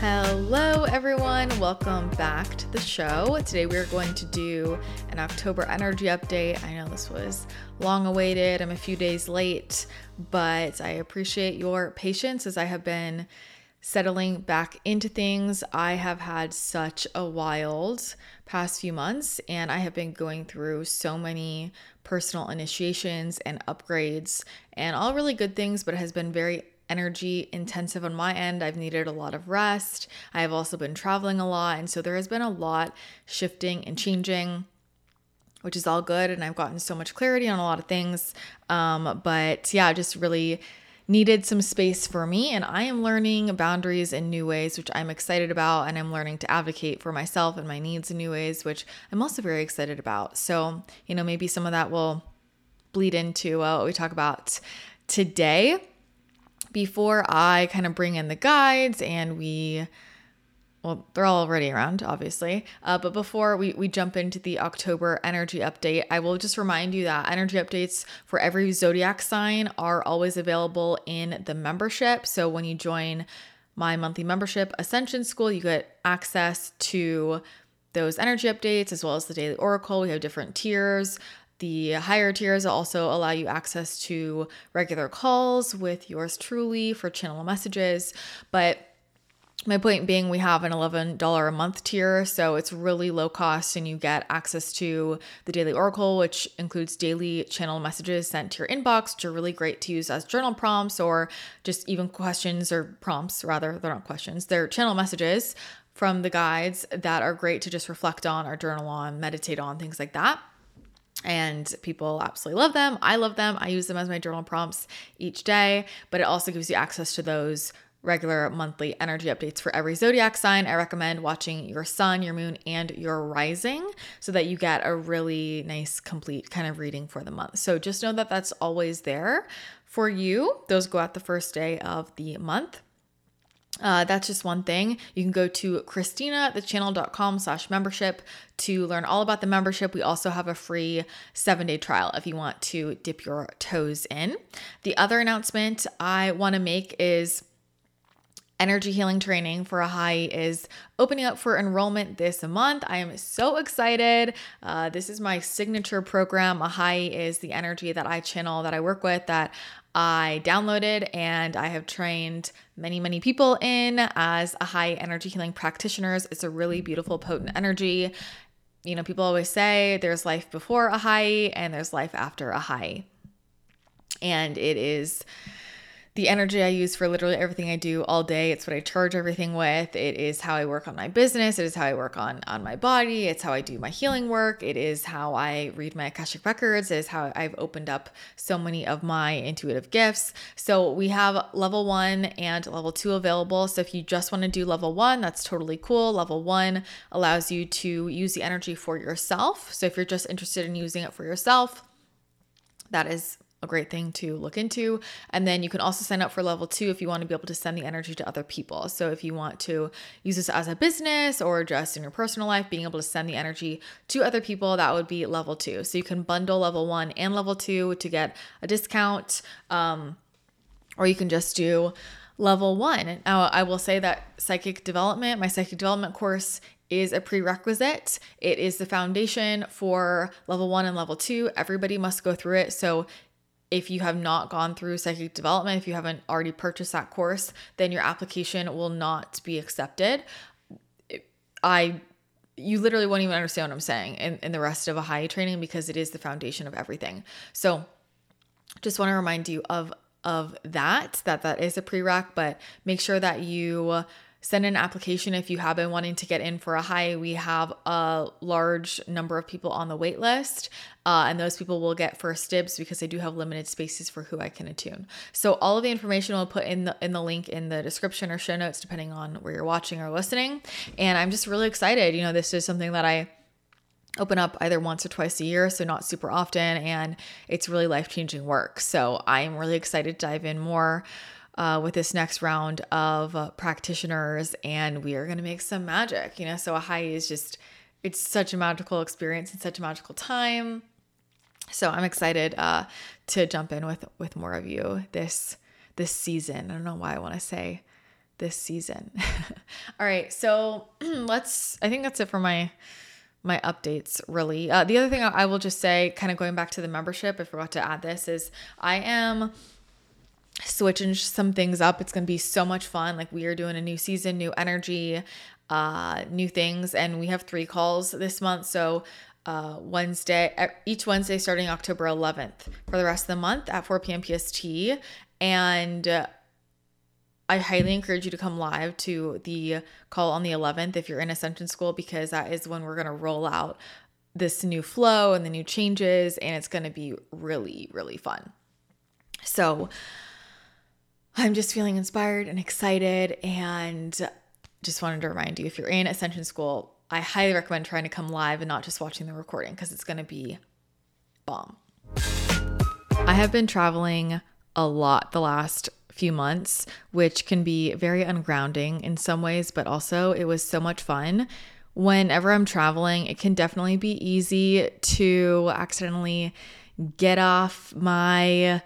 Hello, everyone. Welcome back to the show. Today, we're going to do an October energy update. I know this was long awaited, I'm a few days late, but I appreciate your patience as I have been settling back into things. I have had such a wild past few months, and I have been going through so many personal initiations and upgrades, and all really good things, but it has been very energy intensive on my end. I've needed a lot of rest. I have also been traveling a lot. And so there has been a lot shifting and changing, which is all good. And I've gotten so much clarity on a lot of things. Um, but yeah, just really needed some space for me. And I am learning boundaries in new ways, which I'm excited about. And I'm learning to advocate for myself and my needs in new ways, which I'm also very excited about. So, you know, maybe some of that will bleed into uh, what we talk about today before I kind of bring in the guides and we well, they're all already around, obviously. Uh, but before we, we jump into the October energy update, I will just remind you that energy updates for every zodiac sign are always available in the membership. So when you join my monthly membership, Ascension School, you get access to those energy updates as well as the daily oracle. We have different tiers. The higher tiers also allow you access to regular calls with yours truly for channel messages. But my point being, we have an $11 a month tier, so it's really low cost, and you get access to the Daily Oracle, which includes daily channel messages sent to your inbox, which are really great to use as journal prompts or just even questions or prompts, rather. They're not questions, they're channel messages from the guides that are great to just reflect on or journal on, meditate on, things like that and people absolutely love them. I love them. I use them as my journal prompts each day, but it also gives you access to those regular monthly energy updates for every zodiac sign. I recommend watching your sun, your moon, and your rising so that you get a really nice, complete kind of reading for the month. So just know that that's always there for you. Those go out the first day of the month. Uh, that's just one thing. You can go to christinathechannel.com slash membership to learn all about the membership. We also have a free seven day trial if you want to dip your toes in. The other announcement I want to make is energy healing training for Ahai is opening up for enrollment this month. I am so excited. Uh, this is my signature program. Ahai is the energy that I channel, that I work with, that I downloaded and I have trained many, many people in as Ahai energy healing practitioners. It's a really beautiful, potent energy. You know, people always say there's life before Ahai and there's life after Ahai. And it is the energy I use for literally everything I do all day. It's what I charge everything with. It is how I work on my business. It is how I work on on my body. It's how I do my healing work. It is how I read my Akashic records. It is how I've opened up so many of my intuitive gifts. So we have level 1 and level 2 available. So if you just want to do level 1, that's totally cool. Level 1 allows you to use the energy for yourself. So if you're just interested in using it for yourself, that is a great thing to look into. And then you can also sign up for level two if you want to be able to send the energy to other people. So if you want to use this as a business or just in your personal life, being able to send the energy to other people, that would be level two. So you can bundle level one and level two to get a discount. Um, or you can just do level one. Now, I will say that psychic development, my psychic development course is a prerequisite. It is the foundation for level one and level two. Everybody must go through it. So if you have not gone through psychic development, if you haven't already purchased that course, then your application will not be accepted. I you literally won't even understand what I'm saying in, in the rest of Ahai training because it is the foundation of everything. So just want to remind you of of that, that that is a prereq, but make sure that you send an application if you have been wanting to get in for Ahai. We have a large number of people on the wait list, uh, and those people will get first dibs because I do have limited spaces for who I can attune. So all of the information we'll put in the in the link in the description or show notes, depending on where you're watching or listening. And I'm just really excited. You know, this is something that I open up either once or twice a year, so not super often, and it's really life changing work. So I'm really excited to dive in more uh, with this next round of uh, practitioners, and we are going to make some magic. You know, so Ahai is just it's such a magical experience and such a magical time. So I'm excited uh, to jump in with with more of you this this season. I don't know why I want to say this season. All right, so let's, I think that's it for my my updates really. Uh, the other thing I will just say, kind of going back to the membership, I forgot to add this, is I am switching some things up. It's going to be so much fun. Like we are doing a new season, new energy, uh, new things, and we have three calls this month. So uh, Wednesday, each Wednesday starting October 11th for the rest of the month at 4 p.m. PST. And uh, I highly encourage you to come live to the call on the 11th if you're in Ascension School, because that is when we're going to roll out this new flow and the new changes, and it's going to be really, really fun. So I'm just feeling inspired and excited, and just wanted to remind you if you're in Ascension School, I highly recommend trying to come live and not just watching the recording because it's going to be bomb. I have been traveling a lot the last few months, which can be very ungrounding in some ways, but also it was so much fun. Whenever I'm traveling, it can definitely be easy to accidentally get off my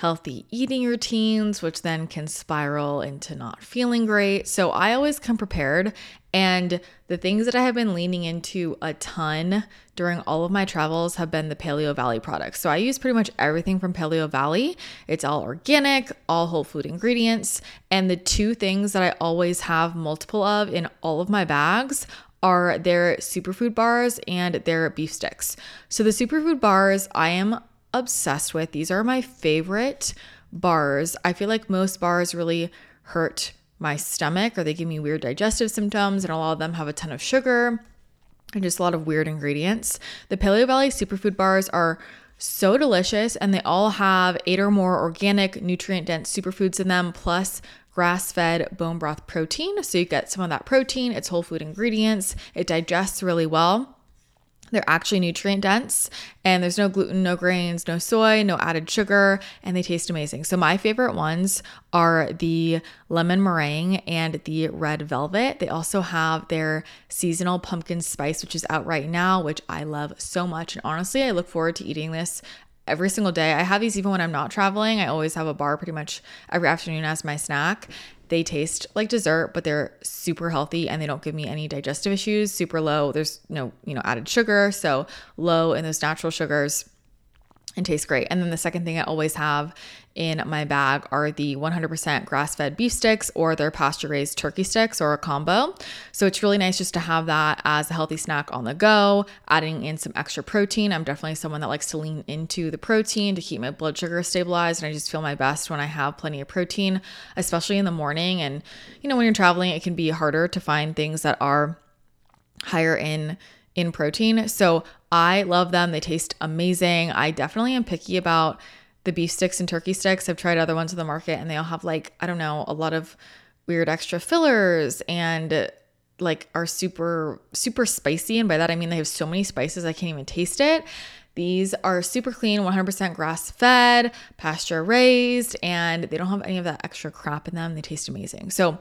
healthy eating routines, which then can spiral into not feeling great. So I always come prepared. And the things that I have been leaning into a ton during all of my travels have been the Paleo Valley products. So I use pretty much everything from Paleo Valley. It's all organic, all whole food ingredients. And the two things that I always have multiple of in all of my bags are their superfood bars and their beef sticks. So the superfood bars, I am obsessed with. These are my favorite bars. I feel like most bars really hurt my stomach or they give me weird digestive symptoms, and a lot of them have a ton of sugar and just a lot of weird ingredients. The Paleo Valley superfood bars are so delicious and they all have eight or more organic, nutrient dense superfoods in them, plus grass fed bone broth protein. So you get some of that protein, it's whole food ingredients, it digests really well. They're actually nutrient dense and there's no gluten, no grains, no soy, no added sugar, and they taste amazing. So, my favorite ones are the lemon meringue and the red velvet. They also have their seasonal pumpkin spice, which is out right now, which I love so much. And honestly, I look forward to eating this every single day. I have these even when I'm not traveling. I always have a bar pretty much every afternoon as my snack. They taste like dessert, but they're super healthy and they don't give me any digestive issues. Super low. There's no, you know, added sugar, so low in those natural sugars and taste great. And then the second thing I always have in my bag are the 100% grass fed beef sticks or their pasture raised turkey sticks or a combo. So it's really nice just to have that as a healthy snack on the go, adding in some extra protein. I'm definitely someone that likes to lean into the protein to keep my blood sugar stabilized. And I just feel my best when I have plenty of protein, especially in the morning. And, you know, when you're traveling, it can be harder to find things that are higher in in protein. So I love them. They taste amazing. I definitely am picky about the beef sticks and turkey sticks. I've tried other ones in the market and they all have like, I don't know, a lot of weird extra fillers and like are super super spicy and by that I mean they have so many spices I can't even taste it. These are super clean, 100% grass fed, pasture raised, and they don't have any of that extra crap in them. They taste amazing. So,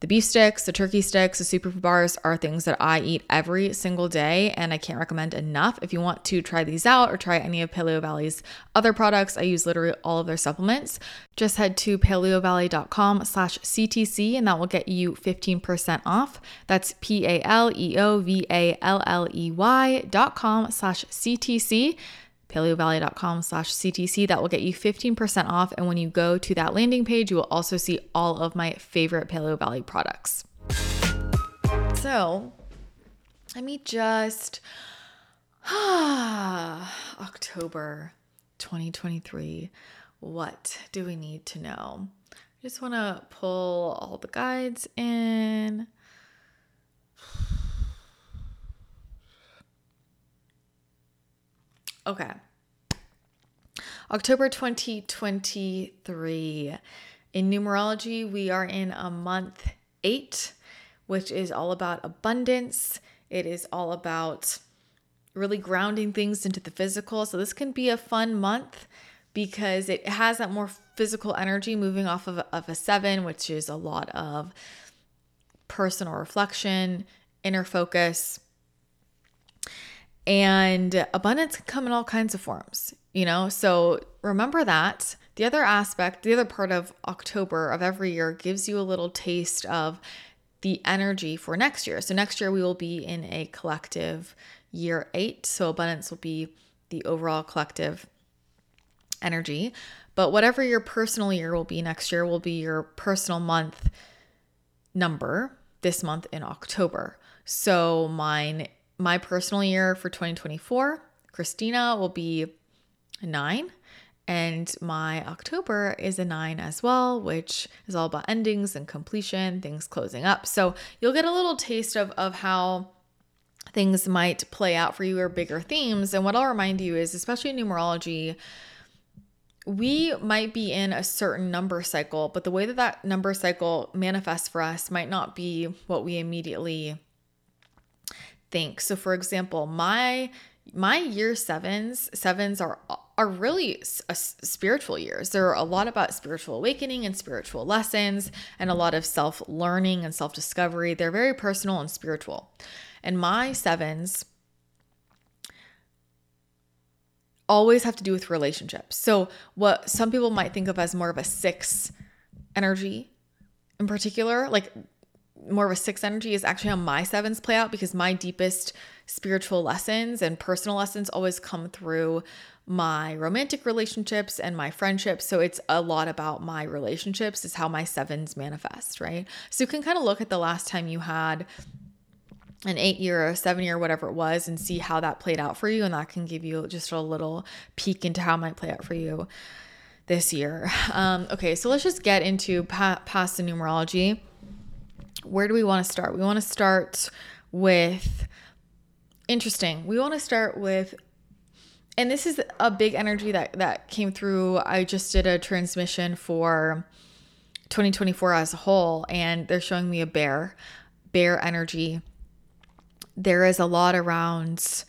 the beef sticks, the turkey sticks, the super bars are things that I eat every single day, and I can't recommend enough. If you want to try these out or try any of Paleo Valley's other products, I use literally all of their supplements. Just head to paleovalley.com slash CTC and that will get you 15% off. That's P-A-L-E-O-V-A-L-L-E-Y dot com slash CTC paleovalley.com slash CTC. That will get you 15% off. And when you go to that landing page, you will also see all of my favorite Paleo Valley products. So let me just, ah, October 2023. What do we need to know? I just want to pull all the guides in. Okay. October 2023. In numerology, we are in a month eight, which is all about abundance. It is all about really grounding things into the physical. So, this can be a fun month because it has that more physical energy moving off of, of a seven, which is a lot of personal reflection, inner focus, and abundance can come in all kinds of forms, you know? So remember that the other aspect, the other part of October of every year gives you a little taste of the energy for next year. So next year we will be in a collective year eight. So abundance will be the overall collective energy. But whatever your personal year will be next year will be your personal month number this month in October. So mine my personal year for 2024, Christina will be a 9 and my October is a 9 as well, which is all about endings and completion, things closing up. So you'll get a little taste of of how things might play out for you or bigger themes. And what I'll remind you is, especially in numerology, we might be in a certain number cycle, but the way that that number cycle manifests for us might not be what we immediately think. So for example, my my year sevens, sevens are are really spiritual years. They're a lot about spiritual awakening and spiritual lessons and a lot of self-learning and self-discovery. They're very personal and spiritual. And my sevens always have to do with relationships. So, what some people might think of as more of a six energy in particular, like more of a six energy, is actually how my sevens play out because my deepest spiritual lessons and personal lessons always come through my romantic relationships and my friendships. So it's a lot about my relationships, is how my sevens manifest, right? So you can kind of look at the last time you had an eight year or a seven year, whatever it was, and see how that played out for you. And that can give you just a little peek into how it might play out for you this year. Um, okay, so let's just get into pa- past the numerology. Where do we want to start? We want to start with interesting. We want to start with and this is a big energy that that came through. I just did a transmission for 2024 as a whole and they're showing me a bear, bear energy there is a lot around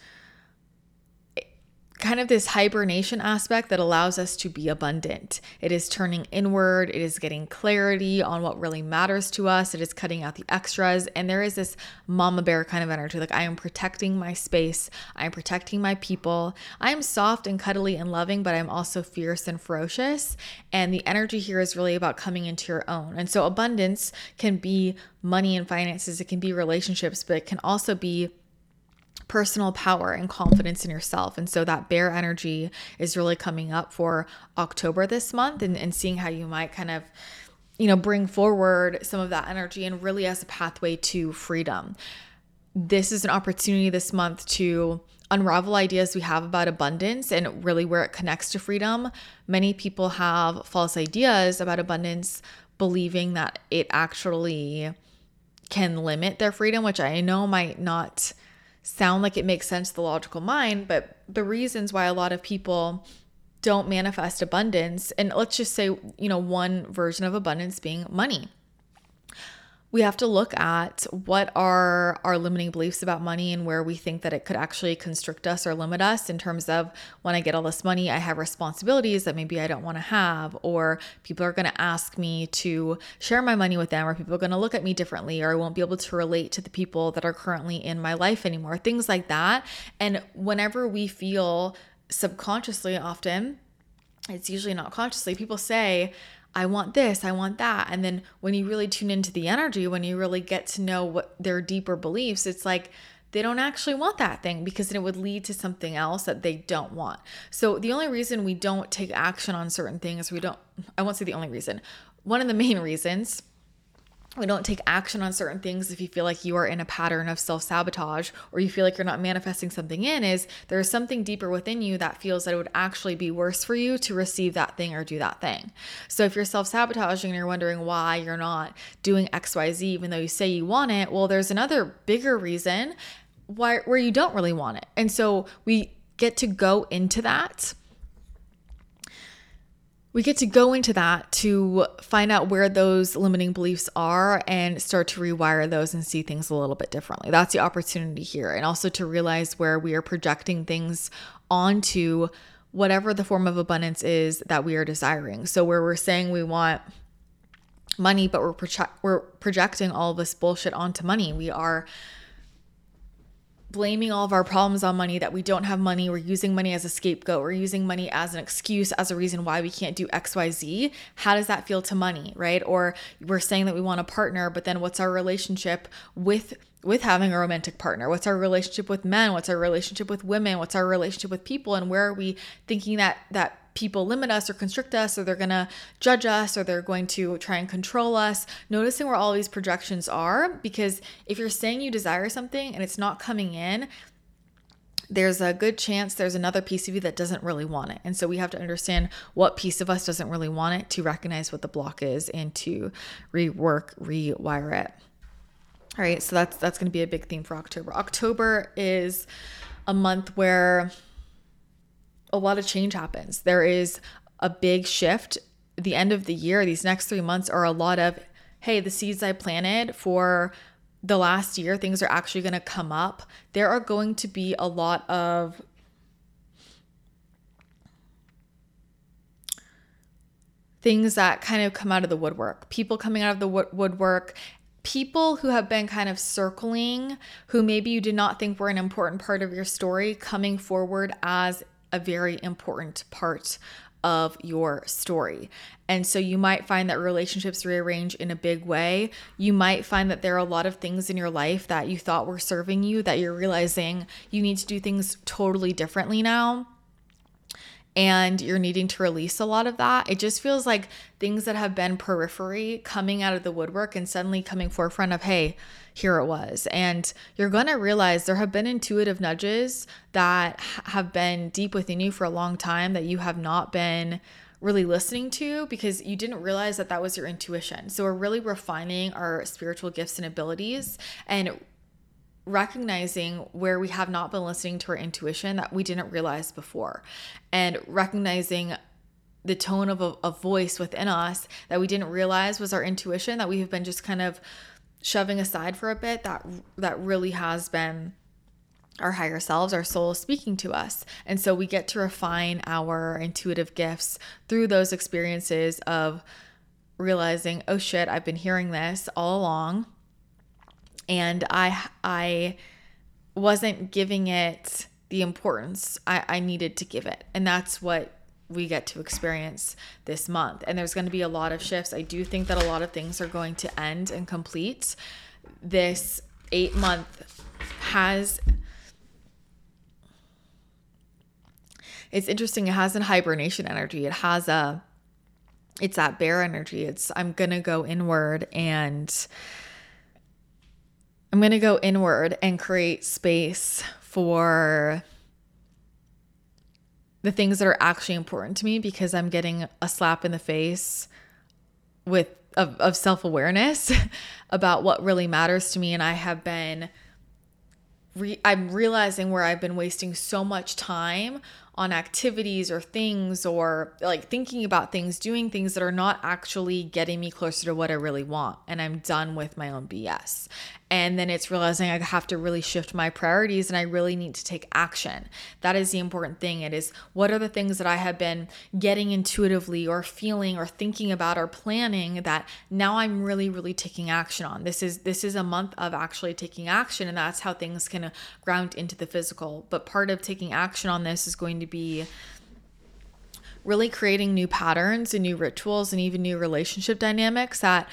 kind of this hibernation aspect that allows us to be abundant. It is turning inward, it is getting clarity on what really matters to us, it is cutting out the extras. And there is this mama bear kind of energy like, I am protecting my space, I am protecting my people. I am soft and cuddly and loving, but I'm also fierce and ferocious. And the energy here is really about coming into your own. And so, abundance can be money and finances, it can be relationships, but it can also be personal power and confidence in yourself. And so that bear energy is really coming up for October this month and, and seeing how you might kind of you know, bring forward some of that energy and really as a pathway to freedom. This is an opportunity this month to unravel ideas we have about abundance and really where it connects to freedom. Many people have false ideas about abundance, believing that it actually can limit their freedom, which I know might not sound like it makes sense to the logical mind, but the reasons why a lot of people don't manifest abundance, and let's just say, you know, one version of abundance being money we have to look at what are our limiting beliefs about money and where we think that it could actually constrict us or limit us in terms of when I get all this money, I have responsibilities that maybe I don't want to have, or people are going to ask me to share my money with them, or people are going to look at me differently, or I won't be able to relate to the people that are currently in my life anymore, things like that. And whenever we feel subconsciously, often, it's usually not consciously, people say, I want this, I want that. And then when you really tune into the energy, when you really get to know what their deeper beliefs, it's like they don't actually want that thing because it would lead to something else that they don't want. So the only reason we don't take action on certain things, we don't, I won't say the only reason, one of the main reasons we don't take action on certain things if you feel like you are in a pattern of self sabotage or you feel like you're not manifesting something in is there is something deeper within you that feels that it would actually be worse for you to receive that thing or do that thing. So if you're self sabotaging and you're wondering why you're not doing XYZ even though you say you want it, well, there's another bigger reason why where you don't really want it. And so we get to go into that we get to go into that to find out where those limiting beliefs are and start to rewire those and see things a little bit differently. That's the opportunity here. And also to realize where we are projecting things onto whatever the form of abundance is that we are desiring. So, where we're saying we want money, but we're, proje- we're projecting all this bullshit onto money, we are blaming all of our problems on money that we don't have money we're using money as a scapegoat we're using money as an excuse as a reason why we can't do xyz how does that feel to money right? Or we're saying that we want a partner but then what's our relationship with with having a romantic partner? What's our relationship with men? What's our relationship with women? What's our relationship with people? And where are we thinking that that people limit us or constrict us or they're going to judge us or they're going to try and control us. Noticing where all these projections are because if you're saying you desire something and it's not coming in, there's a good chance there's another piece of you that doesn't really want it. And so we have to understand what piece of us doesn't really want it to recognize what the block is and to rework, rewire it. All right, so that's that's going to be a big theme for October. October is a month where a lot of change happens. There is a big shift. The end of the year, these next three months are a lot of, hey, the seeds I planted for the last year, things are actually going to come up. There are going to be a lot of things that kind of come out of the woodwork. People coming out of the woodwork people who have been kind of circling, who maybe you did not think were an important part of your story, coming forward as a very important part of your story. And so you might find that relationships rearrange in a big way. You might find that there are a lot of things in your life that you thought were serving you that you're realizing you need to do things totally differently now and you're needing to release a lot of that. It just feels like things that have been periphery coming out of the woodwork and suddenly coming forefront of, hey, here it was. And you're going to realize there have been intuitive nudges that have been deep within you for a long time that you have not been really listening to because you didn't realize that that was your intuition. So we're really refining our spiritual gifts and abilities and recognizing where we have not been listening to our intuition that we didn't realize before and recognizing the tone of a, a, voice within us that we didn't realize was our intuition that we have been just kind of shoving aside for a bit that that really has been our higher selves, our soul speaking to us. And so we get to refine our intuitive gifts through those experiences of realizing, oh shit, I've been hearing this all along and I I wasn't giving it the importance I, I needed to give it. And that's what we get to experience this month. And there's going to be a lot of shifts. I do think that a lot of things are going to end and complete. This eight month has. It's interesting. It has a hibernation energy. It has a. It's that bear energy. It's I'm gonna go inward and I'm going to go inward and create space for the things that are actually important to me because I'm getting a slap in the face with of, of self-awareness about what really matters to me. And I have been re- I'm realizing where I've been wasting so much time on activities or things or like thinking about things, doing things that are not actually getting me closer to what I really want. And I'm done with my own BS. And then it's realizing I have to really shift my priorities and I really need to take action. That is the important thing. It is what are the things that I have been getting intuitively or feeling or thinking about or planning that now I'm really, really taking action on. This is this is a month of actually taking action, and that's how things can ground into the physical. But part of taking action on this is going to be really creating new patterns and new rituals and even new relationship dynamics that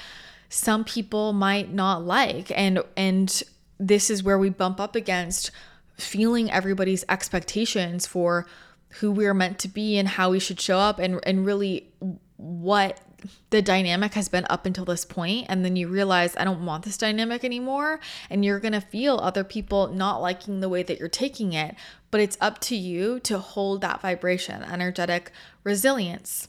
some people might not like. And and this is where we bump up against feeling everybody's expectations for who we're meant to be and how we should show up and and really what the dynamic has been up until this point. And then you realize I don't want this dynamic anymore. And you're going to feel other people not liking the way that you're taking it but it's up to you to hold that vibration energetic resilience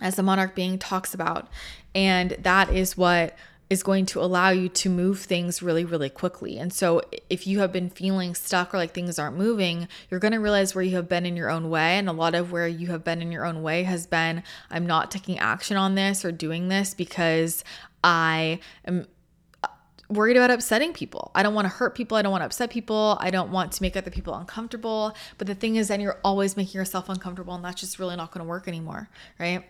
as the monarch being talks about and that is what is going to allow you to move things really, really quickly. And so, if you have been feeling stuck or like things aren't moving, you're going to realize where you have been in your own way. And a lot of where you have been in your own way has been I'm not taking action on this or doing this because I am worried about upsetting people. I don't want to hurt people. I don't want to upset people. I don't want to make other people uncomfortable. But the thing is, then you're always making yourself uncomfortable, and that's just really not going to work anymore. Right.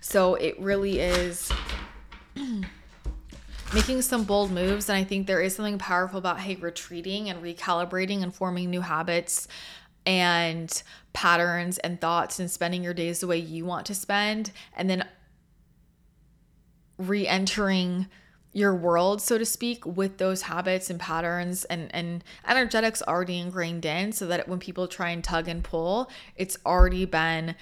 So, it really is making some bold moves. And I think there is something powerful about, hey, retreating and recalibrating and forming new habits and patterns and thoughts and spending your days the way you want to spend. And then re entering your world so to speak with those habits and patterns and and energetics already ingrained in so that when people try and tug and pull it's already been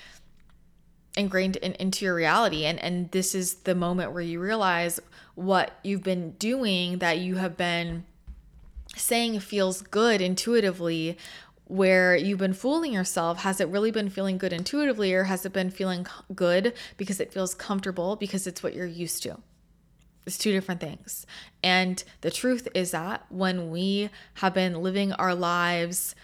ingrained in, into your reality. And and this is the moment where you realize what you've been doing that you have been saying feels good intuitively where you've been fooling yourself. Has it really been feeling good intuitively or has it been feeling good because it feels comfortable because it's what you're used to it's two different things. And the truth is that when we have been living our lives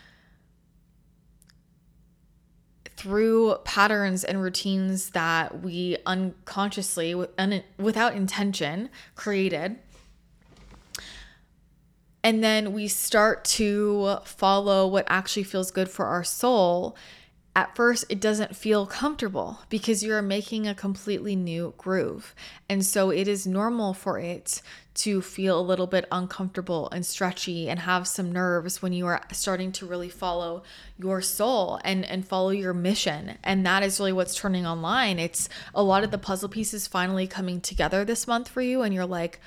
through patterns and routines that we unconsciously, without intention, created, and then we start to follow what actually feels good for our soul at first it doesn't feel comfortable because you're making a completely new groove. And so it is normal for it to feel a little bit uncomfortable and stretchy and have some nerves when you are starting to really follow your soul and and follow your mission. And that is really what's turning online. It's a lot of the puzzle pieces finally coming together this month for you and you're like,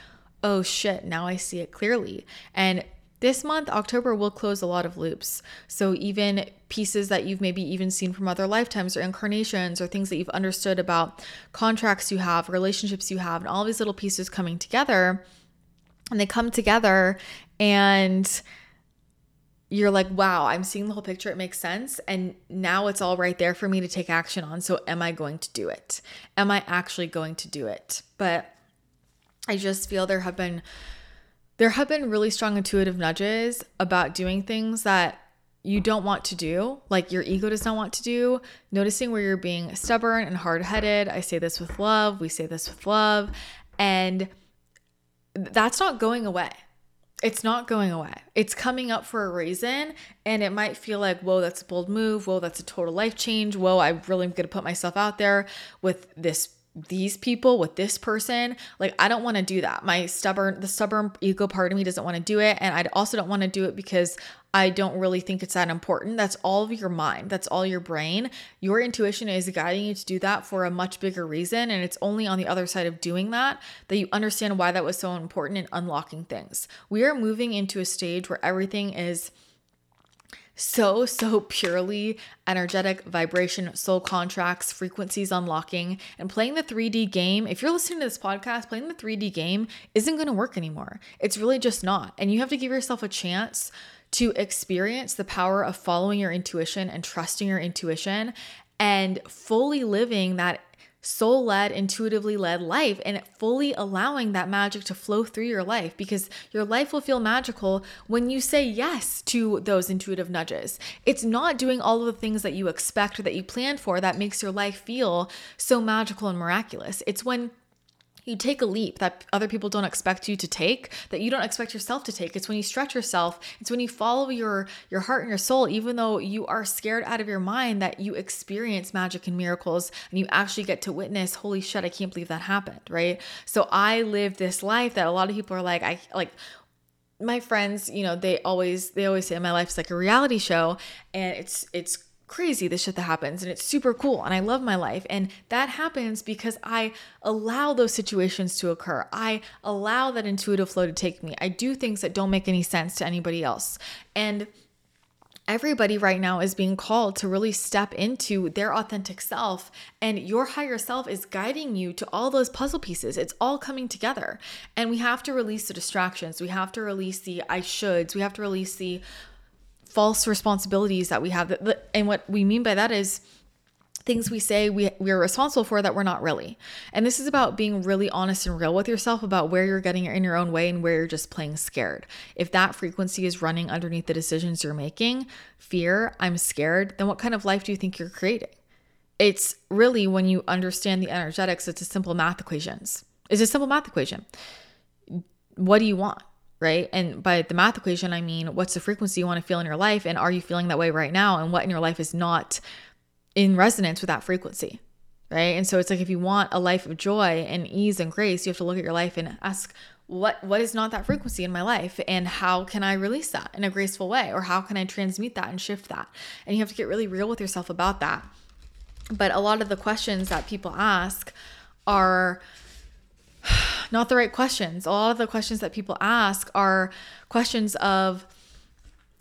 "Oh shit, now I see it clearly." And this month, October, will close a lot of loops. So, even pieces that you've maybe even seen from other lifetimes or incarnations or things that you've understood about contracts you have, relationships you have, and all these little pieces coming together, and they come together and you're like, wow, I'm seeing the whole picture. It makes sense. And now it's all right there for me to take action on. So, am I going to do it? Am I actually going to do it? But I just feel there have been there have been really strong intuitive nudges about doing things that you don't want to do, like your ego does not want to do, noticing where you're being stubborn and hard headed. I say this with love, we say this with love, and that's not going away. It's not going away. It's coming up for a reason. And it might feel like, whoa, that's a bold move. Whoa, that's a total life change. Whoa, I really am going to put myself out there with this these people with this person like i don't want to do that. My stubborn the stubborn ego part of me doesn't want to do it and i also don't want to do it because i don't really think it's that important. That's all of your mind. That's all your brain. Your intuition is guiding you to do that for a much bigger reason and it's only on the other side of doing that that you understand why that was so important in unlocking things. We are moving into a stage where everything is so, so purely energetic vibration, soul contracts, frequencies unlocking, and playing the 3D game. If you're listening to this podcast, playing the 3D game isn't going to work anymore. It's really just not. And you have to give yourself a chance to experience the power of following your intuition and trusting your intuition and fully living that soul led, intuitively led life and fully allowing that magic to flow through your life because your life will feel magical when you say yes to those intuitive nudges. It's not doing all of the things that you expect or that you planned for that makes your life feel so magical and miraculous. It's when you take a leap that other people don't expect you to take that you don't expect yourself to take. It's when you stretch yourself it's when you follow your your heart and your soul even though you are scared out of your mind that you experience magic and miracles and you actually get to witness holy shit i can't believe that happened right? So i live this life that a lot of people are like i like my friends you know they always they always say my life's like a reality show and it's it's crazy the shit that happens and it's super cool and I love my life and that happens because I allow those situations to occur. I allow that intuitive flow to take me. I do things that don't make any sense to anybody else. And everybody right now is being called to really step into their authentic self and your higher self is guiding you to all those puzzle pieces it's all coming together and we have to release the distractions we have to release the i shoulds we have to release the false responsibilities that we have. And what we mean by that is things we say we, we're responsible for that we're not really. And this is about being really honest and real with yourself about where you're getting in your own way and where you're just playing scared. If that frequency is running underneath the decisions you're making, fear, I'm scared, then what kind of life do you think you're creating? It's really when you understand the energetics, it's a simple math equations. It's a simple math equation. What do you want? Right? And by the math equation, I mean, what's the frequency you want to feel in your life? And are you feeling that way right now? And what in your life is not in resonance with that frequency, right? And so it's like if you want a life of joy and ease and grace, you have to look at your life and ask, what what is not that frequency in my life and how can I release that in a graceful way or how can I transmute that and shift that? And you have to get really real with yourself about that. But a lot of the questions that people ask are not the right questions. A lot of the questions that people ask are questions of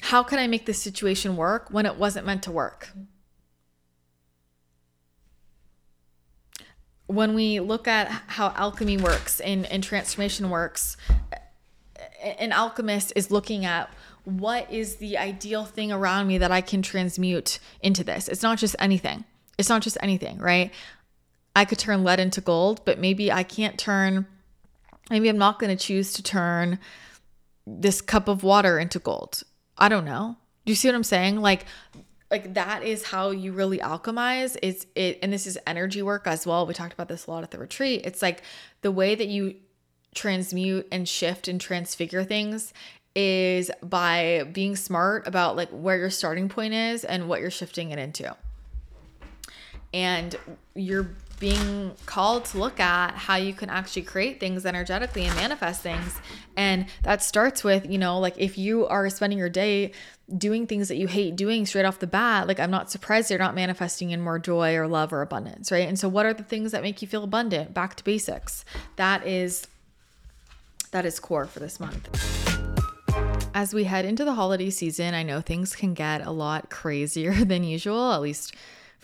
how can I make this situation work when it wasn't meant to work? When we look at how alchemy works and, and transformation works, an alchemist is looking at what is the ideal thing around me that I can transmute into this. It's not just anything. It's not just anything, right? I could turn lead into gold, but maybe I can't turn, maybe I'm not going to choose to turn this cup of water into gold. I don't know. Do you see what I'm saying? Like, like that is how you really alchemize it's it and this is energy work as well we talked about this a lot at the retreat it's like the way that you transmute and shift and transfigure things is by being smart about like where your starting point is and what you're shifting it into and you're being called to look at how you can actually create things energetically and manifest things. And that starts with, you know, like if you are spending your day doing things that you hate doing straight off the bat, like I'm not surprised you're not manifesting in more joy or love or abundance, right? And so what are the things that make you feel abundant? Back to basics. That is that is core for this month. As we head into the holiday season, I know things can get a lot crazier than usual, at least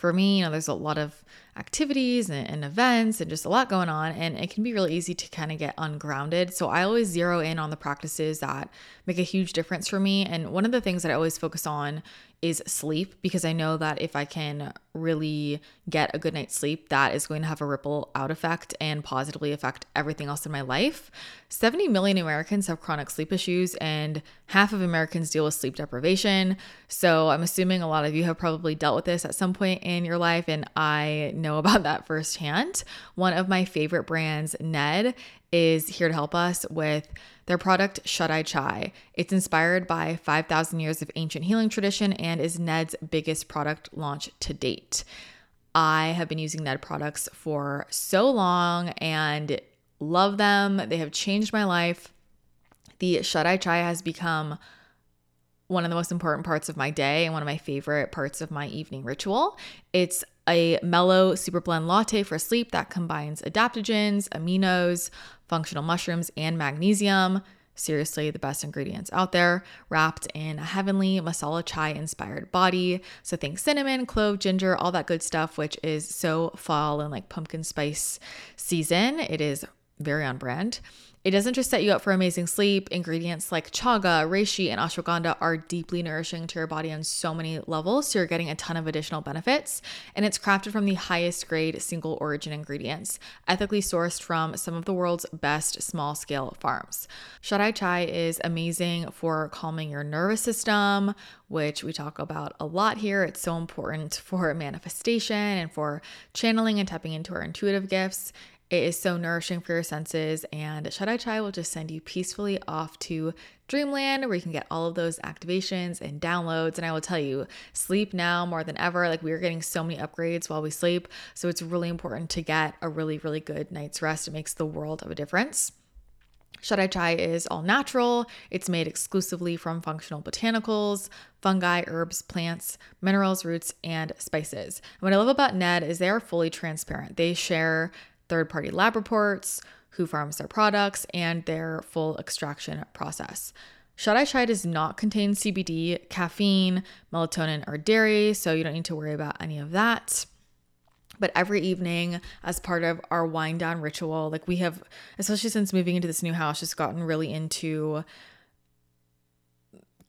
for me, you know, there's a lot of activities and, and, events and just a lot going on and it can be really easy to kind of get ungrounded. So i always zero in on the practices that make a huge difference for me and one of the things that i always focus on is sleep because i know that if i can really get a good night's sleep that is going to have a ripple out effect and positively affect everything else in my life. 70 million americans have chronic sleep issues and half of americans deal with sleep deprivation. So i'm assuming a lot of you have probably dealt with this at some point in your life and i know about that firsthand. One of my favorite brands, Ned, is here to help us with their product Shut Eye Chai. It's inspired by 5,000 years of ancient healing tradition and is Ned's biggest product launch to date. I have been using Ned products for so long and love them. They have changed my life. The Shut Eye Chai has become one of the most important parts of my day and one of my favorite parts of my evening ritual. It's a mellow super blend latte for sleep that combines adaptogens, aminos, functional mushrooms, and magnesium. Seriously, the best ingredients out there, wrapped in a heavenly masala chai inspired body. So, think cinnamon, clove, ginger, all that good stuff, which is so fall and like pumpkin spice season. It is very on brand. It doesn't just set you up for amazing sleep. Ingredients like chaga, reishi, and ashwagandha are deeply nourishing to your body on so many levels. So you're getting a ton of additional benefits. And it's crafted from the highest grade single origin ingredients, ethically sourced from some of the world's best small scale farms. Eye Chai is amazing for calming your nervous system, which we talk about a lot here. It's so important for manifestation and for channeling and tapping into our intuitive gifts. It is so nourishing for your senses, and Shut Eye Chai will just send you peacefully off to dreamland where you can get all of those activations and downloads. And I will tell you, sleep now more than ever. Like we are getting so many upgrades while we sleep. So it's really important to get a really, really good night's rest. It makes the world of a difference. Shut Eye Chai is all natural. It's made exclusively from functional botanicals, fungi, herbs, plants, minerals, roots, and spices. And what I love about Ned is they are fully transparent. They share third party lab reports, who farms their products, and their full extraction process. Shut Eye Chai does not contain CBD, caffeine, melatonin, or dairy, so you don't need to worry about any of that. But every evening, as part of our wind down ritual, like we have, especially since moving into this new house, just gotten really into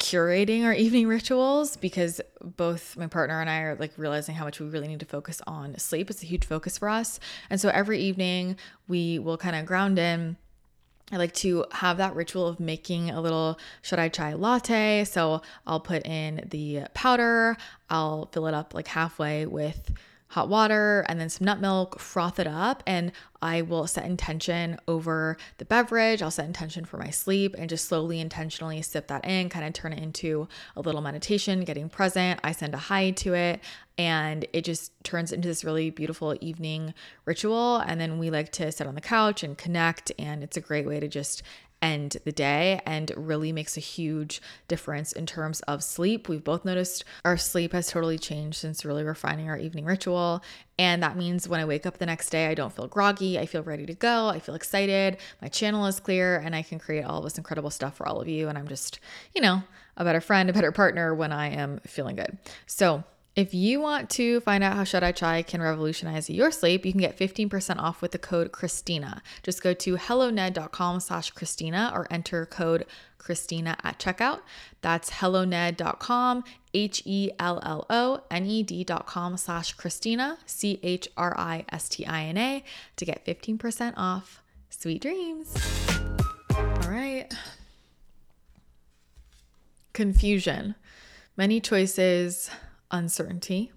curating our evening rituals because both my partner and I are like realizing how much we really need to focus on sleep. It's a huge focus for us. And so every evening we will kind of ground in. I like to have that ritual of making a little shut eye chai latte. So I'll put in the powder, I'll fill it up like halfway with hot water and then some nut milk, froth it up, and I will set intention over the beverage. I'll set intention for my sleep and just slowly, intentionally sip that in, kind of turn it into a little meditation, getting present. I send Ahai to it and it just turns into this really beautiful evening ritual. And then we like to sit on the couch and connect, and it's a great way to just end the day and really makes a huge difference in terms of sleep. We've both noticed our sleep has totally changed since really refining our evening ritual. And that means when I wake up the next day, I don't feel groggy. I feel ready to go. I feel excited. My channel is clear and I can create all this incredible stuff for all of you. And I'm just, you know, a better friend, a better partner when I am feeling good. So, if you want to find out how Shut Eye Chai can revolutionize your sleep, you can get 15% off with the code Christina. Just go to helloned.com slash Christina or enter code Christina at checkout. That's helloned.com, H-E-L-L-O-N-E-D.com slash Christina, C-H-R-I-S-T-I-N-A to get 15% off. Sweet dreams. All right. Confusion. Many choices uncertainty,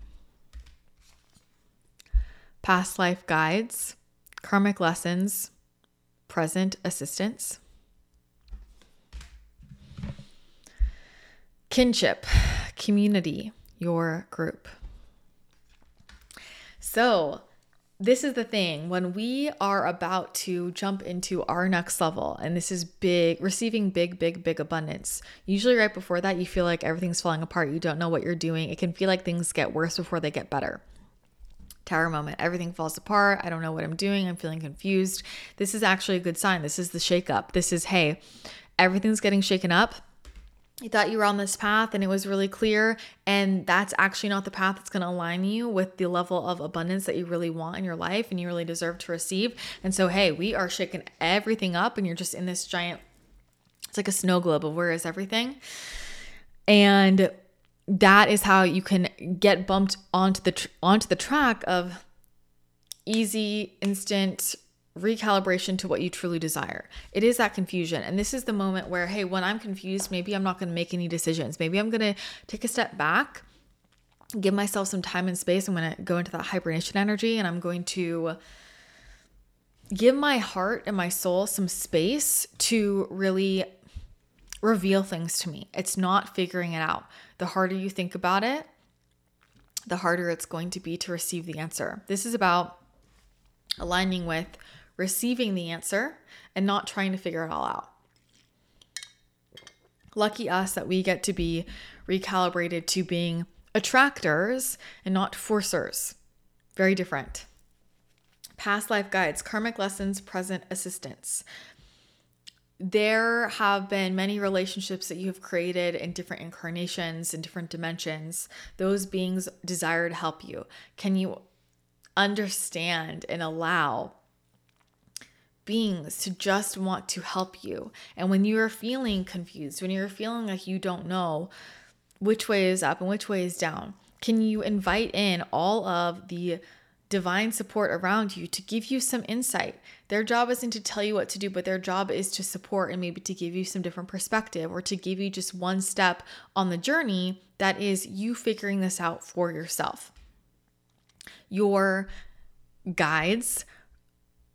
past life guides, karmic lessons, present assistance, kinship, community, your group. So, this is the thing when we are about to jump into our next level and this is big receiving big big big abundance usually right before that you feel like everything's falling apart. You don't know what you're doing. It can feel like things get worse before they get better. Tower moment everything falls apart. I don't know what i'm doing. I'm feeling confused. This is actually a good sign. This is the shake up. This is hey everything's getting shaken up you thought you were on this path and it was really clear and that's actually not the path that's going to align you with the level of abundance that you really want in your life and you really deserve to receive. And so hey we are shaking everything up and you're just in this giant it's like a snow globe of where is everything. And that is how you can get bumped onto the tr- onto the track of easy instant recalibration to what you truly desire. It is that confusion. And this is the moment where, hey, when I'm confused, maybe I'm not going to make any decisions. Maybe I'm going to take a step back, give myself some time and space. I'm going to go into that hibernation energy and I'm going to give my heart and my soul some space to really reveal things to me. It's not figuring it out. The harder you think about it, the harder it's going to be to receive the answer. This is about aligning with receiving the answer and not trying to figure it all out. Lucky us that we get to be recalibrated to being attractors and not forcers. Very different. Past life guides, karmic lessons, present assistance. There have been many relationships that you have created in different incarnations, in different dimensions. Those beings desire to help you. Can you understand and allow beings to just want to help you. And when you're feeling confused, when you're feeling like you don't know which way is up and which way is down, can you invite in all of the divine support around you to give you some insight? Their job isn't to tell you what to do, but their job is to support and maybe to give you some different perspective or to give you just one step on the journey that is you figuring this out for yourself. Your guides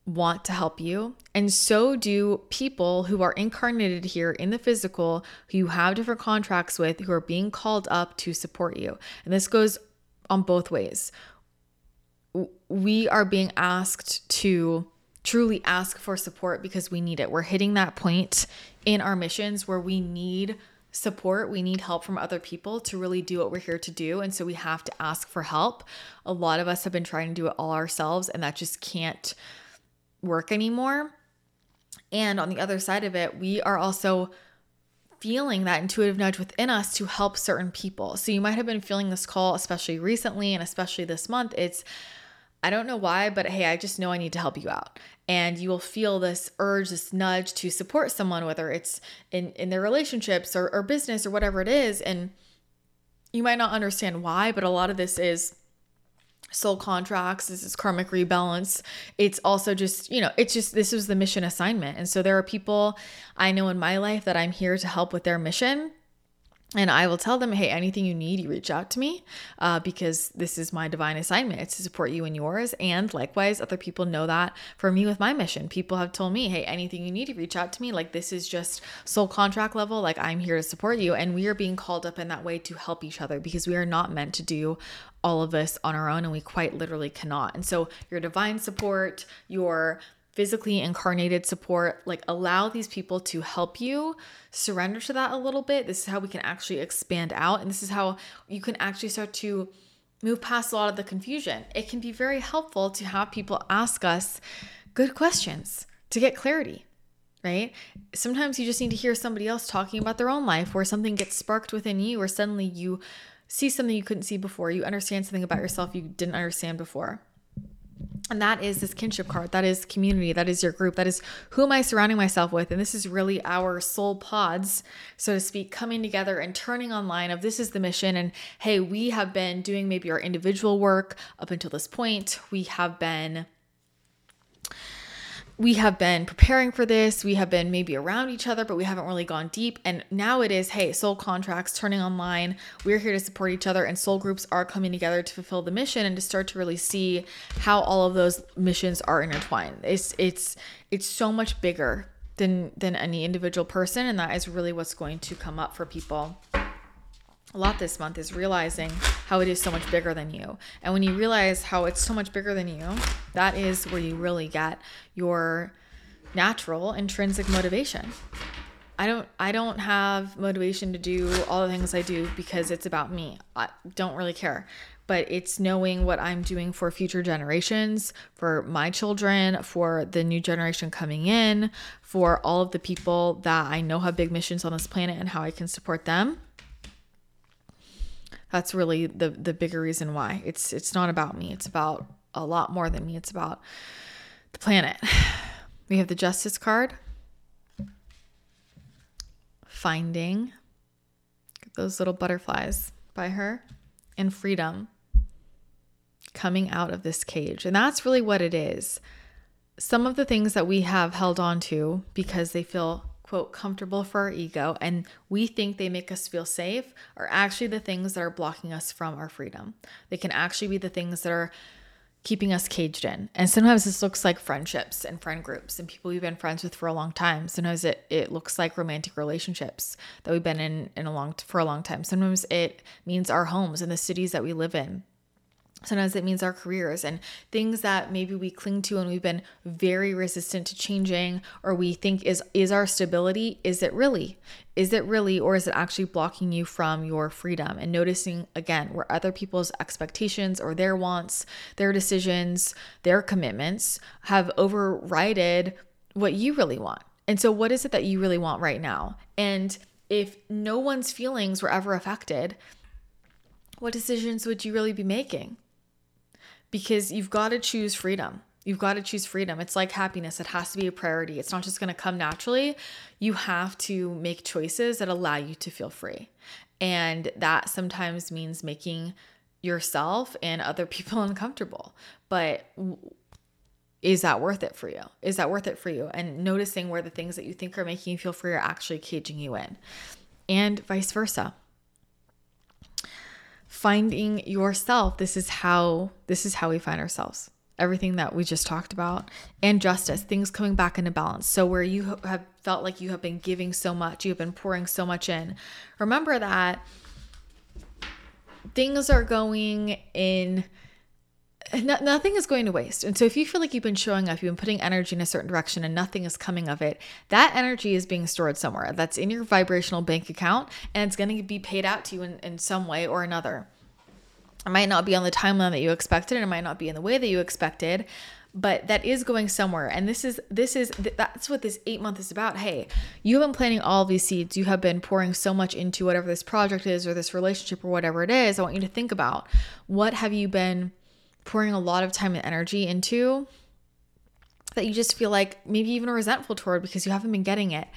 want to help you. And so do people who are incarnated here in the physical, who you have different contracts with, who are being called up to support you. And this goes on both ways. We are being asked to truly ask for support because we need it. We're hitting that point in our missions where we need support. We need help from other people to really do what we're here to do. And so we have to ask for help. A lot of us have been trying to do it all ourselves, and that just can't work anymore. And on the other side of it, we are also feeling that intuitive nudge within us to help certain people. So you might have been feeling this call, especially recently and especially this month. It's, I don't know why, but hey, I just know I need to help you out. And you will feel this urge, this nudge to support someone, whether it's in, in their relationships or, or business or whatever it is. And you might not understand why, but a lot of this is soul contracts this is karmic rebalance. It's also just you know it's just this was the mission assignment. And so there are people i know in my life that i'm here to help with their mission and I will tell them, hey, anything you need, you reach out to me uh, because this is my divine assignment. It's to support you and yours. And likewise, other people know that for me with my mission. People have told me, hey, anything you need, you reach out to me. Like this is just soul contract level. Like I'm here to support you. And we are being called up in that way to help each other because we are not meant to do all of this on our own and we quite literally cannot. And so your divine support, your physically incarnated support, like allow these people to help you surrender to that a little bit. This is how we can actually expand out. And this is how you can actually start to move past a lot of the confusion. It can be very helpful to have people ask us good questions to get clarity, right? Sometimes you just need to hear somebody else talking about their own life where something gets sparked within you, or suddenly you see something you couldn't see before, you understand something about yourself you didn't understand before. And that is this kinship card. That is community. That is your group. That is who am I surrounding myself with? And this is really our soul pods, so to speak, coming together and turning online of this is the mission. And hey, we have been doing maybe our individual work up until this point. We have been we have been preparing for this. We have been maybe around each other, but we haven't really gone deep. And now it is, hey, soul contracts turning online. We're here to support each other, and soul groups are coming together to fulfill the mission and to start to really see how all of those missions are intertwined. It's it's it's so much bigger than than any individual person, and that is really what's going to come up for people a lot this month is realizing how it is so much bigger than you. And when you realize how it's so much bigger than you, that is where you really get your natural intrinsic motivation. I don't I don't have motivation to do all the things I do because it's about me. I don't really care. But it's knowing what I'm doing for future generations, for my children, for the new generation coming in, for all of the people that I know have big missions on this planet and how I can support them that's really the the bigger reason why. It's it's not about me. It's about a lot more than me. It's about the planet. We have the justice card. Finding those little butterflies by her and freedom coming out of this cage. And that's really what it is. Some of the things that we have held on to because they feel quote, comfortable for our ego and we think they make us feel safe are actually the things that are blocking us from our freedom. They can actually be the things that are keeping us caged in. And sometimes this looks like friendships and friend groups and people we've been friends with for a long time. Sometimes it, it looks like romantic relationships that we've been in, in a long for a long time. Sometimes it means our homes and the cities that we live in. Sometimes it means our careers and things that maybe we cling to and we've been very resistant to changing or we think is is our stability is it really? Is it really or is it actually blocking you from your freedom and noticing again where other people's expectations or their wants their decisions their commitments have overridden what you really want? And so what is it that you really want right now? And if no one's feelings were ever affected what decisions would you really be making because you've got to choose freedom. You've got to choose freedom. It's like happiness, it has to be a priority. It's not just going to come naturally. You have to make choices that allow you to feel free. And that sometimes means making yourself and other people uncomfortable. But is that worth it for you? Is that worth it for you? And noticing where the things that you think are making you feel free are actually caging you in, and vice versa finding yourself. This is how this is how we find ourselves. Everything that we just talked about and justice things coming back into balance. So where you have felt like you have been giving so much you have been pouring so much in remember that things are going in no, nothing is going to waste. And so if you feel like you've been showing up, you've been putting energy in a certain direction and nothing is coming of it, that energy is being stored somewhere. That's in your vibrational bank account and it's going to be paid out to you in, in some way or another. It might not be on the timeline that you expected and it might not be in the way that you expected, but that is going somewhere and this is this is that's what this 8 month is about hey you have been planting all these seeds you have been pouring so much into whatever this project is or this relationship or whatever it is i want you to think about what have you been pouring a lot of time and energy into that you just feel like maybe even resentful toward because you haven't been getting it.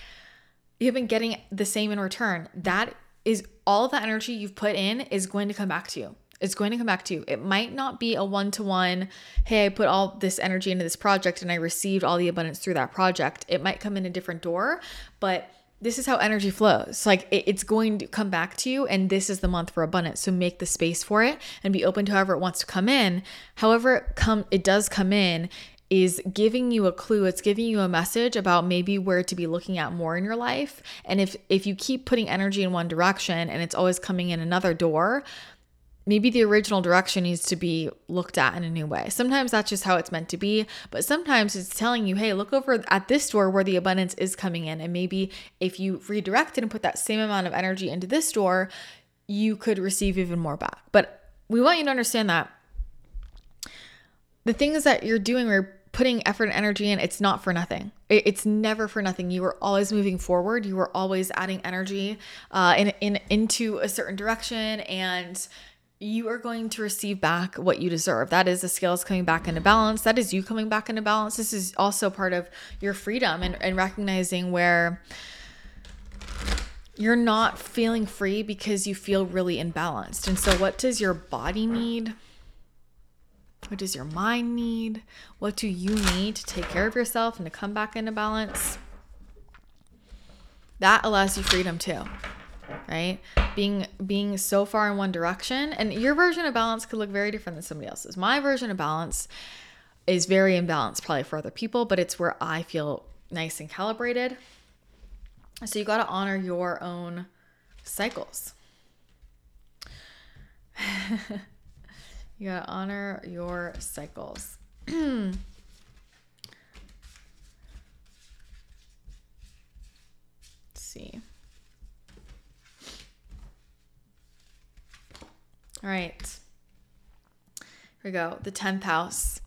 You haven't been getting the same in return. That is all the energy you've put in is going to come back to you. It's going to come back to you. It might not be a one to one, hey, I put all this energy into this project and I received all the abundance through that project. It might come in a different door, but this is how energy flows. Like it, it's going to come back to you, and this is the month for abundance. So make the space for it and be open to however it wants to come in. However, it come it does come in is giving you a clue it's giving you a message about maybe where to be looking at more in your life and if if you keep putting energy in one direction and it's always coming in another door maybe the original direction needs to be looked at in a new way. Sometimes that's just how it's meant to be, but sometimes it's telling you, hey, look over at this door where the abundance is coming in. And maybe if you redirect it and put that same amount of energy into this door, you could receive even more back. But we want you to understand that the things that you're doing or putting effort and energy in, it's not for nothing. It's never for nothing. You are always moving forward. You are always adding energy uh, in, in into a certain direction and you are going to receive back what you deserve. That is the scales coming back into balance. That is you coming back into balance. This is also part of your freedom and, and recognizing where you're not feeling free because you feel really imbalanced. And so, what does your body need? What does your mind need? What do you need to take care of yourself and to come back into balance? That allows you freedom too right? Being being so far in one direction. And your version of balance could look very different than somebody else's. My version of balance is very imbalanced probably for other people but it's where i feel nice and calibrated. So you got to honor your own cycles. You got to honor your cycles. See All right. Here we go. The 10th house.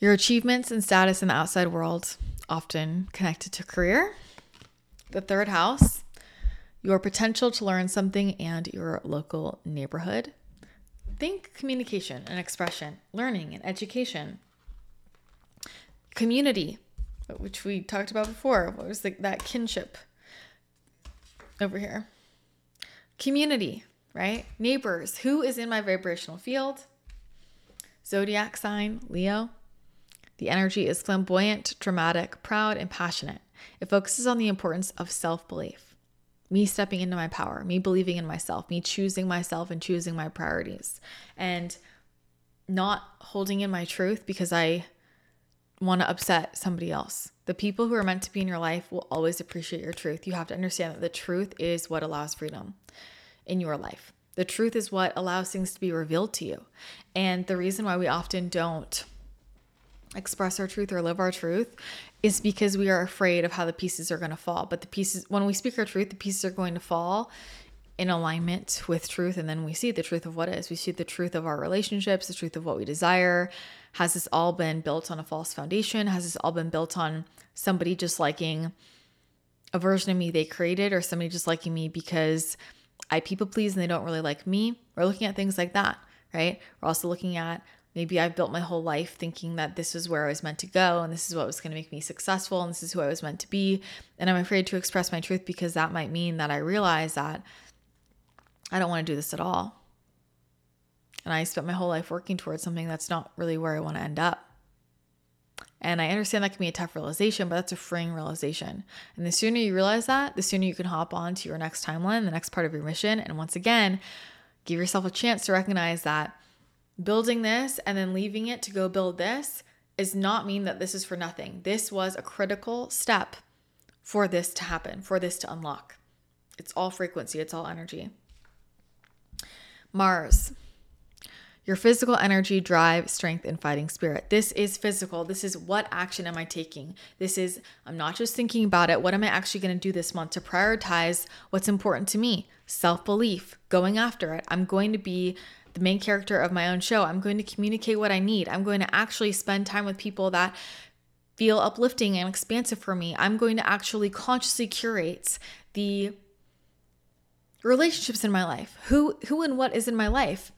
Your achievements and status in the outside world, often connected to career. The third house, your potential to learn something and your local neighborhood. Think communication and expression, learning and education. Community, which we talked about before. What was the, that kinship over here? Community, right? Neighbors, who is in my vibrational field? Zodiac sign, Leo. The energy is flamboyant, dramatic, proud, and passionate. It focuses on the importance of self belief, me stepping into my power, me believing in myself, me choosing myself and choosing my priorities, and not holding in my truth because I want to upset somebody else. The people who are meant to be in your life will always appreciate your truth. You have to understand that the truth is what allows freedom in your life. The truth is what allows things to be revealed to you. And the reason why we often don't express our truth or live our truth is because we are afraid of how the pieces are going to fall. But the pieces, when we speak our truth, the pieces are going to fall in alignment with truth. And then we see the truth of what is. We see the truth of our relationships, the truth of what we desire. Has this all been built on a false foundation? Has this all been built on somebody just liking a version of me they created or somebody just liking me because I people please and they don't really like me. We're looking at things like that, right? We're also looking at maybe I've built my whole life thinking that this is where I was meant to go and this is what was going to make me successful and this is who I was meant to be. And I'm afraid to express my truth because that might mean that I realize that I don't want to do this at all. And I spent my whole life working towards something that's not really where I want to end up. And I understand that can be a tough realization, but that's a freeing realization. And the sooner you realize that, the sooner you can hop on to your next timeline, the next part of your mission. And once again, give yourself a chance to recognize that building this and then leaving it to go build this is not mean that this is for nothing. This was a critical step for this to happen, for this to unlock. It's all frequency, it's all energy. Mars. Your physical energy, drive, strength, and fighting spirit. This is physical. This is what action am I taking? This is, I'm not just thinking about it. What am I actually going to do this month to prioritize what's important to me? Self belief, going after it. I'm going to be the main character of my own show. I'm going to communicate what I need. I'm going to actually spend time with people that feel uplifting and expansive for me. I'm going to actually consciously curate the relationships in my life. Who who and what is in my life?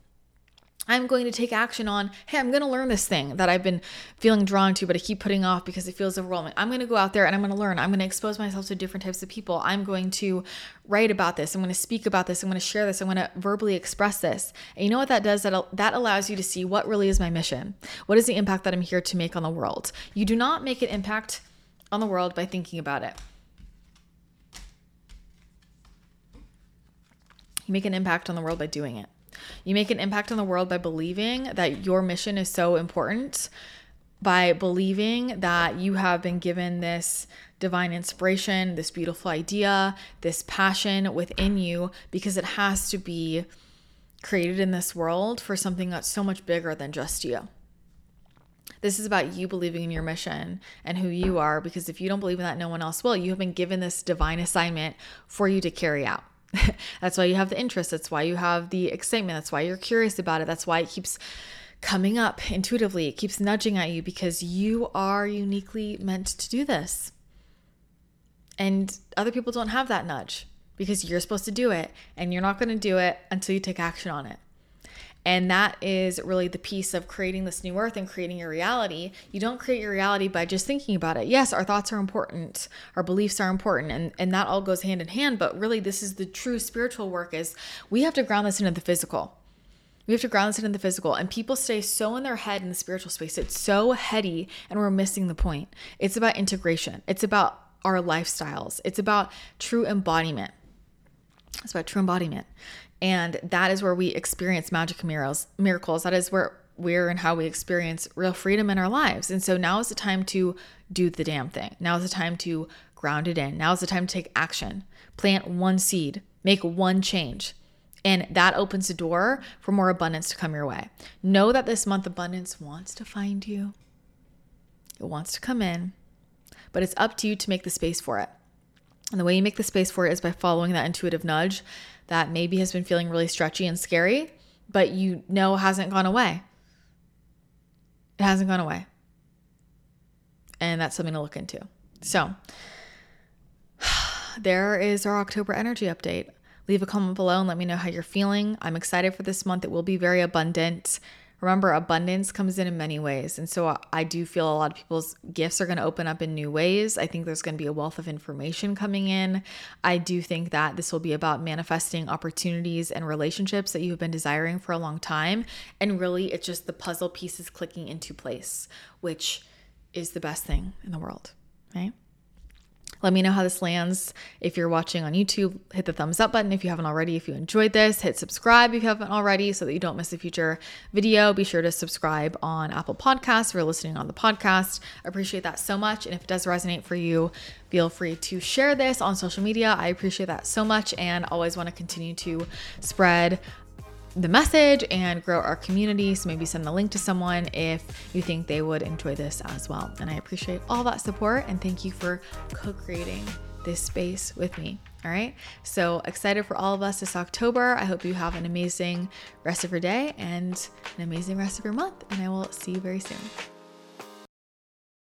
I'm going to take action on, hey, I'm going to learn this thing that I've been feeling drawn to, but I keep putting off because it feels overwhelming. I'm going to go out there and I'm going to learn. I'm going to expose myself to different types of people. I'm going to write about this. I'm going to speak about this. I'm going to share this. I'm going to verbally express this. And you know what that does? That, that allows you to see what really is my mission. What is the impact that I'm here to make on the world? You do not make an impact on the world by thinking about it. You make an impact on the world by doing it. You make an impact on the world by believing that your mission is so important, by believing that you have been given this divine inspiration, this beautiful idea, this passion within you, because it has to be created in this world for something that's so much bigger than just you. This is about you believing in your mission and who you are, because if you don't believe in that, no one else will. You have been given this divine assignment for you to carry out. that's why you have the interest. That's why you have the excitement. That's why you're curious about it. That's why it keeps coming up intuitively. It keeps nudging at you because you are uniquely meant to do this. And other people don't have that nudge because you're supposed to do it and you're not going to do it until you take action on it. And that is really the piece of creating this new earth and creating your reality. You don't create your reality by just thinking about it. Yes, our thoughts are important, our beliefs are important, and, and that all goes hand in hand. But really, this is the true spiritual work is we have to ground this into the physical. We have to ground this into the physical. And people stay so in their head in the spiritual space. It's so heady, and we're missing the point. It's about integration. It's about our lifestyles. It's about true embodiment. It's about true embodiment. And that is where we experience magic miracles. Miracles. That is where where and how we experience real freedom in our lives. And so now is the time to do the damn thing. Now is the time to ground it in. Now is the time to take action. Plant one seed, make one change. And that opens the door for more abundance to come your way. Know that this month abundance wants to find you. It wants to come in, but it's up to you to make the space for it. And the way you make the space for it is by following that intuitive nudge that maybe has been feeling really stretchy and scary, but you know hasn't gone away. It hasn't gone away. And that's something to look into. So, there is our October energy update. Leave a comment below and let me know how you're feeling. I'm excited for this month. It will be very abundant. Remember, abundance comes in in many ways. And so uh, I do feel a lot of people's gifts are going to open up in new ways. I think there's going to be a wealth of information coming in. I do think that this will be about manifesting opportunities and relationships that you've been desiring for a long time. And really, it's just the puzzle pieces clicking into place, which is the best thing in the world, right? Let me know how this lands. If you're watching on YouTube, hit the thumbs up button if you haven't already. If you enjoyed this, hit subscribe if you haven't already so that you don't miss a future video. Be sure to subscribe on Apple Podcasts if you're listening on the podcast. I appreciate that so much. And if it does resonate for you, feel free to share this on social media. I appreciate that so much and always want to continue to spread the message and grow our community. So maybe send the link to someone if you think they would enjoy this as well. And I appreciate all that support and thank you for co creating this space with me. All right. So excited for all of us this October. I hope you have an amazing rest of your day and an amazing rest of your month. And I will see you very soon.